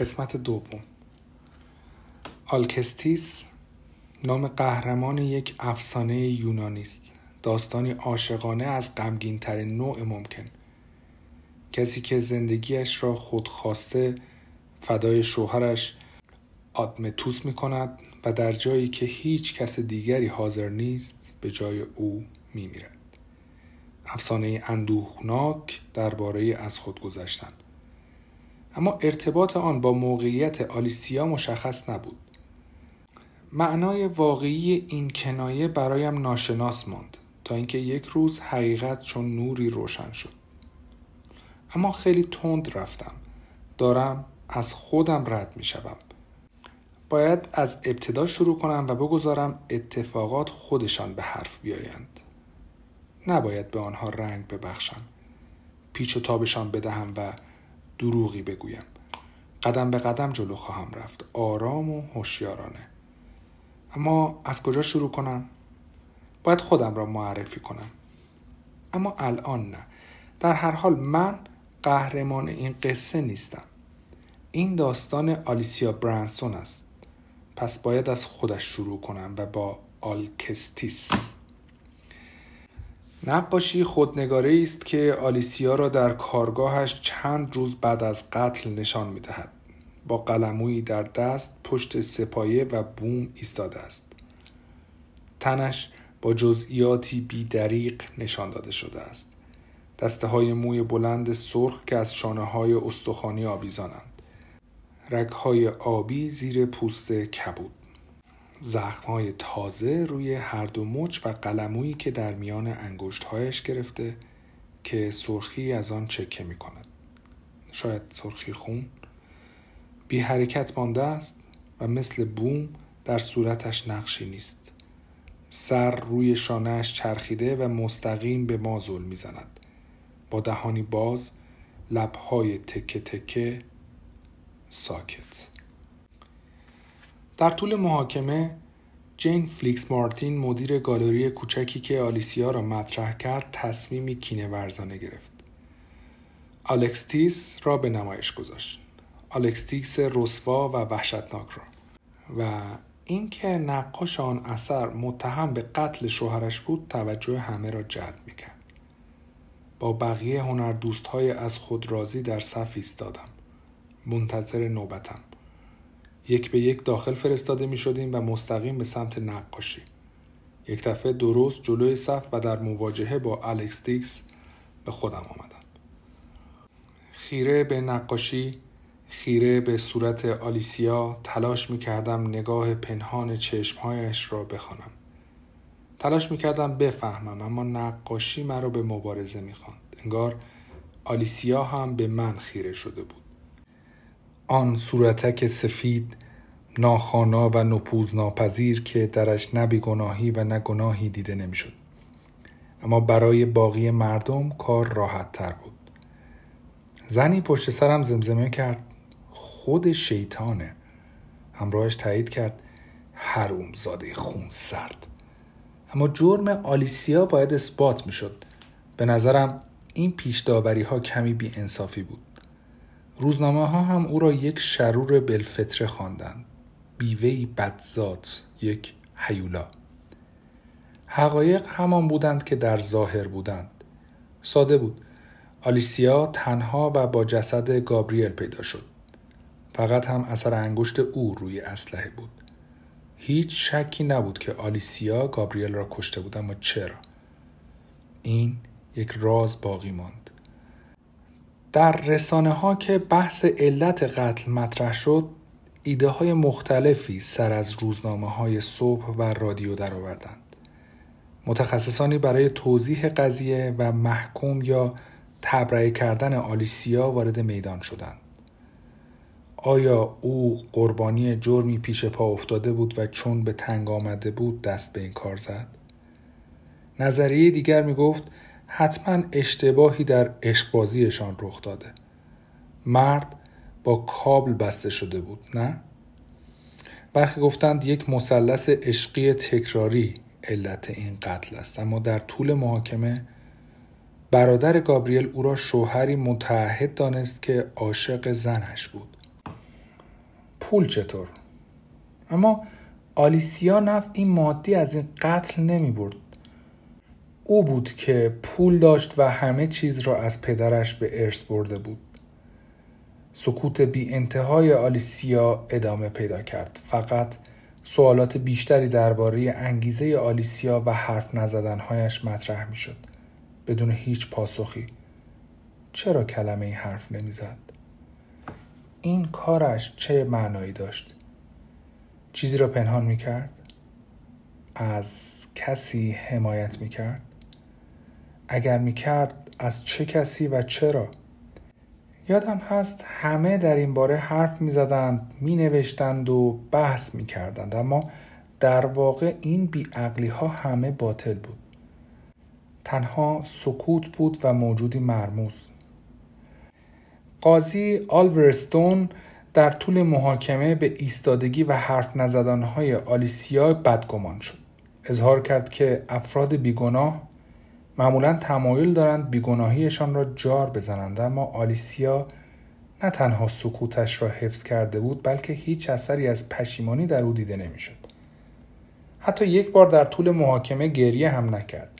قسمت دوم. آلکستیس نام قهرمان یک افسانه یونانی است داستانی عاشقانه از غمگین ترین نوع ممکن. کسی که زندگیش را خودخواسته فدای شوهرش آدمتوس می کند و در جایی که هیچ کس دیگری حاضر نیست به جای او می میرد. افسانه اندوهناک درباره از خود گذشتن اما ارتباط آن با موقعیت آلیسیا مشخص نبود. معنای واقعی این کنایه برایم ناشناس ماند تا اینکه یک روز حقیقت چون نوری روشن شد. اما خیلی تند رفتم. دارم از خودم رد می شدم. باید از ابتدا شروع کنم و بگذارم اتفاقات خودشان به حرف بیایند. نباید به آنها رنگ ببخشم. پیچ و تابشان بدهم و دروغی بگویم. قدم به قدم جلو خواهم رفت. آرام و هوشیارانه. اما از کجا شروع کنم؟ باید خودم را معرفی کنم. اما الان نه. در هر حال من قهرمان این قصه نیستم. این داستان آلیسیا برانسون است. پس باید از خودش شروع کنم و با آلکستیس. نقاشی خودنگاره است که آلیسیا را در کارگاهش چند روز بعد از قتل نشان می دهد. با قلمویی در دست پشت سپایه و بوم ایستاده است. تنش با جزئیاتی بیدریق نشان داده شده است. دسته های موی بلند سرخ که از شانه های استخوانی آویزانند. رگهای آبی زیر پوست کبود. زخمهای تازه روی هر دو مچ و قلمویی که در میان انگشتهایش گرفته که سرخی از آن چکه می کند. شاید سرخی خون بی حرکت مانده است و مثل بوم در صورتش نقشی نیست. سر روی شانهش چرخیده و مستقیم به ما زل می‌زند. با دهانی باز لبهای تکه تکه ساکت در طول محاکمه جین فلیکس مارتین مدیر گالری کوچکی که آلیسیا را مطرح کرد تصمیمی کینه ورزانه گرفت. آلکستیس را به نمایش گذاشت. آلکستیس رسوا و وحشتناک را و اینکه نقاش آن اثر متهم به قتل شوهرش بود توجه همه را جلب می‌کرد با بقیه هنر دوستهای از خود راضی در صف ایستادم منتظر نوبتم یک به یک داخل فرستاده می شدیم و مستقیم به سمت نقاشی. یک دفعه درست جلوی صف و در مواجهه با الکس دیکس به خودم آمدم. خیره به نقاشی خیره به صورت آلیسیا تلاش می کردم نگاه پنهان چشمهایش را بخوانم. تلاش می کردم بفهمم اما نقاشی مرا به مبارزه می خواند. انگار آلیسیا هم به من خیره شده بود. آن صورتک سفید ناخانا و نپوز ناپذیر که درش نه گناهی و نه گناهی دیده نمی‌شد. اما برای باقی مردم کار راحت تر بود. زنی پشت سرم زمزمه کرد. خود شیطانه. همراهش تایید کرد. حروم زاده خون سرد. اما جرم آلیسیا باید اثبات می‌شد. به نظرم این پیش ها کمی بی انصافی بود. روزنامه ها هم او را یک شرور بلفتره خواندند. بیوهی بدزات یک حیولا حقایق همان بودند که در ظاهر بودند. ساده بود. آلیسیا تنها و با جسد گابریل پیدا شد. فقط هم اثر انگشت او روی اسلحه بود. هیچ شکی نبود که آلیسیا گابریل را کشته بود اما چرا؟ این یک راز باقی ماند. در رسانه ها که بحث علت قتل مطرح شد ایده های مختلفی سر از روزنامه های صبح و رادیو درآوردند. متخصصانی برای توضیح قضیه و محکوم یا تبرئه کردن آلیسیا وارد میدان شدند. آیا او قربانی جرمی پیش پا افتاده بود و چون به تنگ آمده بود دست به این کار زد؟ نظریه دیگر می گفت حتما اشتباهی در عشقبازیشان رخ داده. مرد با کابل بسته شده بود نه؟ برخی گفتند یک مثلث عشقی تکراری علت این قتل است اما در طول محاکمه برادر گابریل او را شوهری متعهد دانست که عاشق زنش بود پول چطور اما آلیسیا نفعی مادی از این قتل نمی برد او بود که پول داشت و همه چیز را از پدرش به ارث برده بود سکوت بی انتهای آلیسیا ادامه پیدا کرد فقط سوالات بیشتری درباره انگیزه آلیسیا و حرف نزدنهایش مطرح می شد بدون هیچ پاسخی چرا کلمه ای حرف نمی‌زد؟ این کارش چه معنایی داشت؟ چیزی را پنهان می کرد؟ از کسی حمایت می کرد؟ اگر می کرد از چه کسی و چرا؟ یادم هست همه در این باره حرف می زدند می نوشتند و بحث می کردند اما در واقع این بیعقلی ها همه باطل بود. تنها سکوت بود و موجودی مرموز. قاضی آلورستون در طول محاکمه به ایستادگی و حرف نزدنهای آلیسیا بدگمان شد. اظهار کرد که افراد بیگناه معمولا تمایل دارند بیگناهیشان را جار بزنند اما آلیسیا نه تنها سکوتش را حفظ کرده بود بلکه هیچ اثری از پشیمانی در او دیده نمی‌شد حتی یک بار در طول محاکمه گریه هم نکرد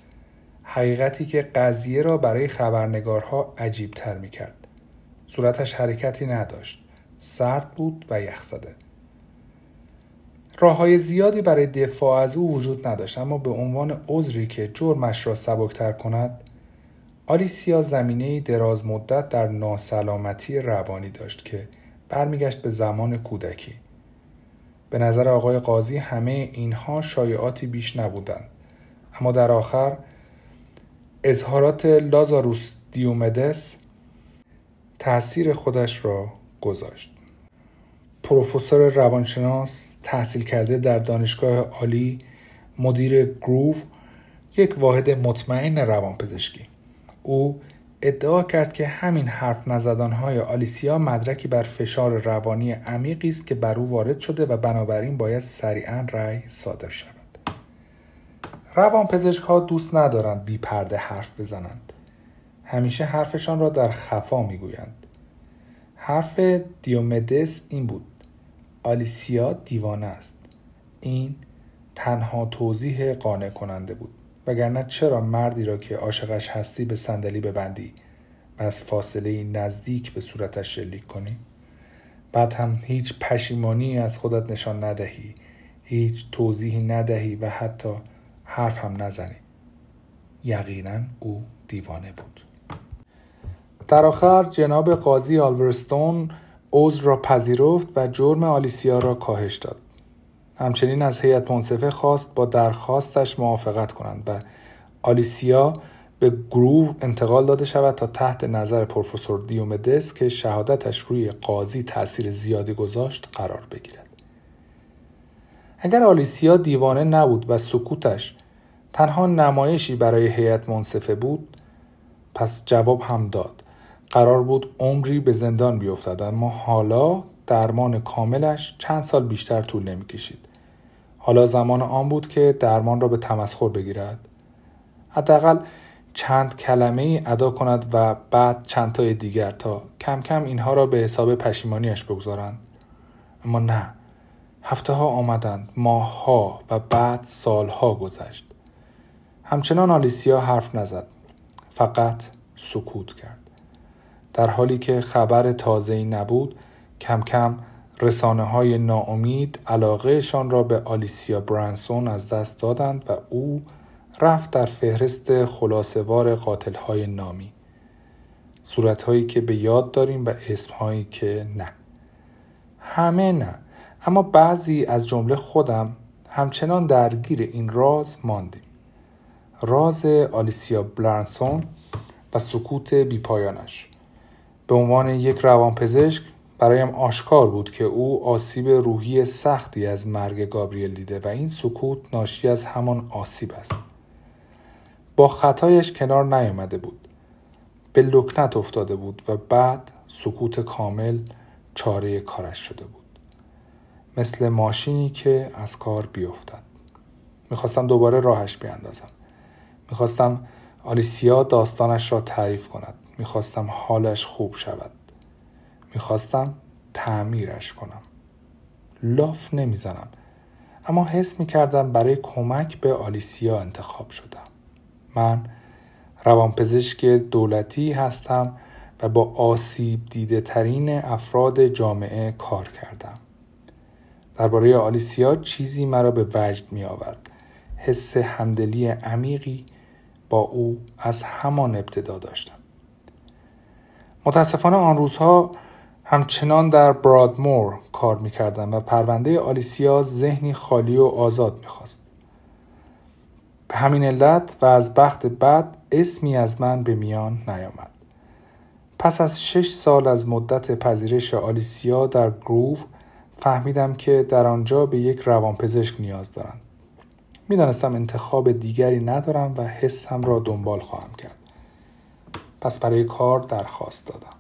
حقیقتی که قضیه را برای خبرنگارها عجیب تر می کرد. صورتش حرکتی نداشت. سرد بود و یخزده. راه های زیادی برای دفاع از او وجود نداشت اما به عنوان عذری که جرمش را سبکتر کند آلیسیا زمینه دراز مدت در ناسلامتی روانی داشت که برمیگشت به زمان کودکی. به نظر آقای قاضی همه اینها شایعاتی بیش نبودند. اما در آخر اظهارات لازاروس دیومدس تاثیر خودش را گذاشت. پروفسور روانشناس تحصیل کرده در دانشگاه عالی مدیر گروو یک واحد مطمئن روانپزشکی او ادعا کرد که همین حرف نزدانهای آلیسیا مدرکی بر فشار روانی عمیقی است که بر او وارد شده و بنابراین باید سریعا رأی صادر شود روان پزشک ها دوست ندارند بی پرده حرف بزنند. همیشه حرفشان را در خفا می‌گویند. حرف دیومدس این بود. آلیسیا دیوانه است. این تنها توضیح قانع کننده بود. وگرنه چرا مردی را که عاشقش هستی به صندلی ببندی و از فاصله نزدیک به صورتش شلیک کنی؟ بعد هم هیچ پشیمانی از خودت نشان ندهی هیچ توضیحی ندهی و حتی حرف هم نزنی یقینا او دیوانه بود در آخر جناب قاضی آلورستون عذر را پذیرفت و جرم آلیسیا را کاهش داد. همچنین از هیئت منصفه خواست با درخواستش موافقت کنند و آلیسیا به گروو انتقال داده شود تا تحت نظر پروفسور دیومدس که شهادتش روی قاضی تاثیر زیادی گذاشت قرار بگیرد. اگر آلیسیا دیوانه نبود و سکوتش تنها نمایشی برای هیئت منصفه بود پس جواب هم داد. قرار بود عمری به زندان بیفتد اما حالا درمان کاملش چند سال بیشتر طول نمی کشید. حالا زمان آن بود که درمان را به تمسخر بگیرد. حداقل چند کلمه ای ادا کند و بعد چند تای دیگر تا کم کم اینها را به حساب پشیمانیش بگذارند. اما نه هفته ها آمدند ماه ها و بعد سالها گذشت. همچنان آلیسیا حرف نزد فقط سکوت کرد. در حالی که خبر تازه‌ای نبود کم کم رسانه های ناامید علاقهشان را به آلیسیا برانسون از دست دادند و او رفت در فهرست خلاصوار قاتل های نامی. صورت هایی که به یاد داریم و اسم هایی که نه. همه نه اما بعضی از جمله خودم همچنان درگیر این راز ماندیم. راز آلیسیا بلانسون و سکوت بیپایانش. به عنوان یک روانپزشک برایم آشکار بود که او آسیب روحی سختی از مرگ گابریل دیده و این سکوت ناشی از همان آسیب است. با خطایش کنار نیامده بود. به لکنت افتاده بود و بعد سکوت کامل چاره کارش شده بود. مثل ماشینی که از کار بیفتد. می‌خواستم دوباره راهش بیاندازم. می‌خواستم آلیسیا داستانش را تعریف کند. می‌خواستم حالش خوب شود. می‌خواستم تعمیرش کنم. لاف نمی‌زنم. اما حس می کردم برای کمک به آلیسیا انتخاب شدم. من روانپزشک دولتی هستم و با آسیب دیده ترین افراد جامعه کار کردم. درباره آلیسیا چیزی مرا به وجد می آورد حس همدلی عمیقی با او از همان ابتدا داشتم. متاسفانه آن روزها همچنان در برادمور کار می کردم و پرونده آلیسیا ذهنی خالی و آزاد می خواست. به همین علت و از بخت بد اسمی از من به میان نیامد. پس از شش سال از مدت پذیرش آلیسیا در گروو فهمیدم که در آنجا به یک روانپزشک نیاز دارند. می‌دانستم انتخاب دیگری ندارم و حسم را دنبال خواهم کرد. پس برای کار درخواست دادم.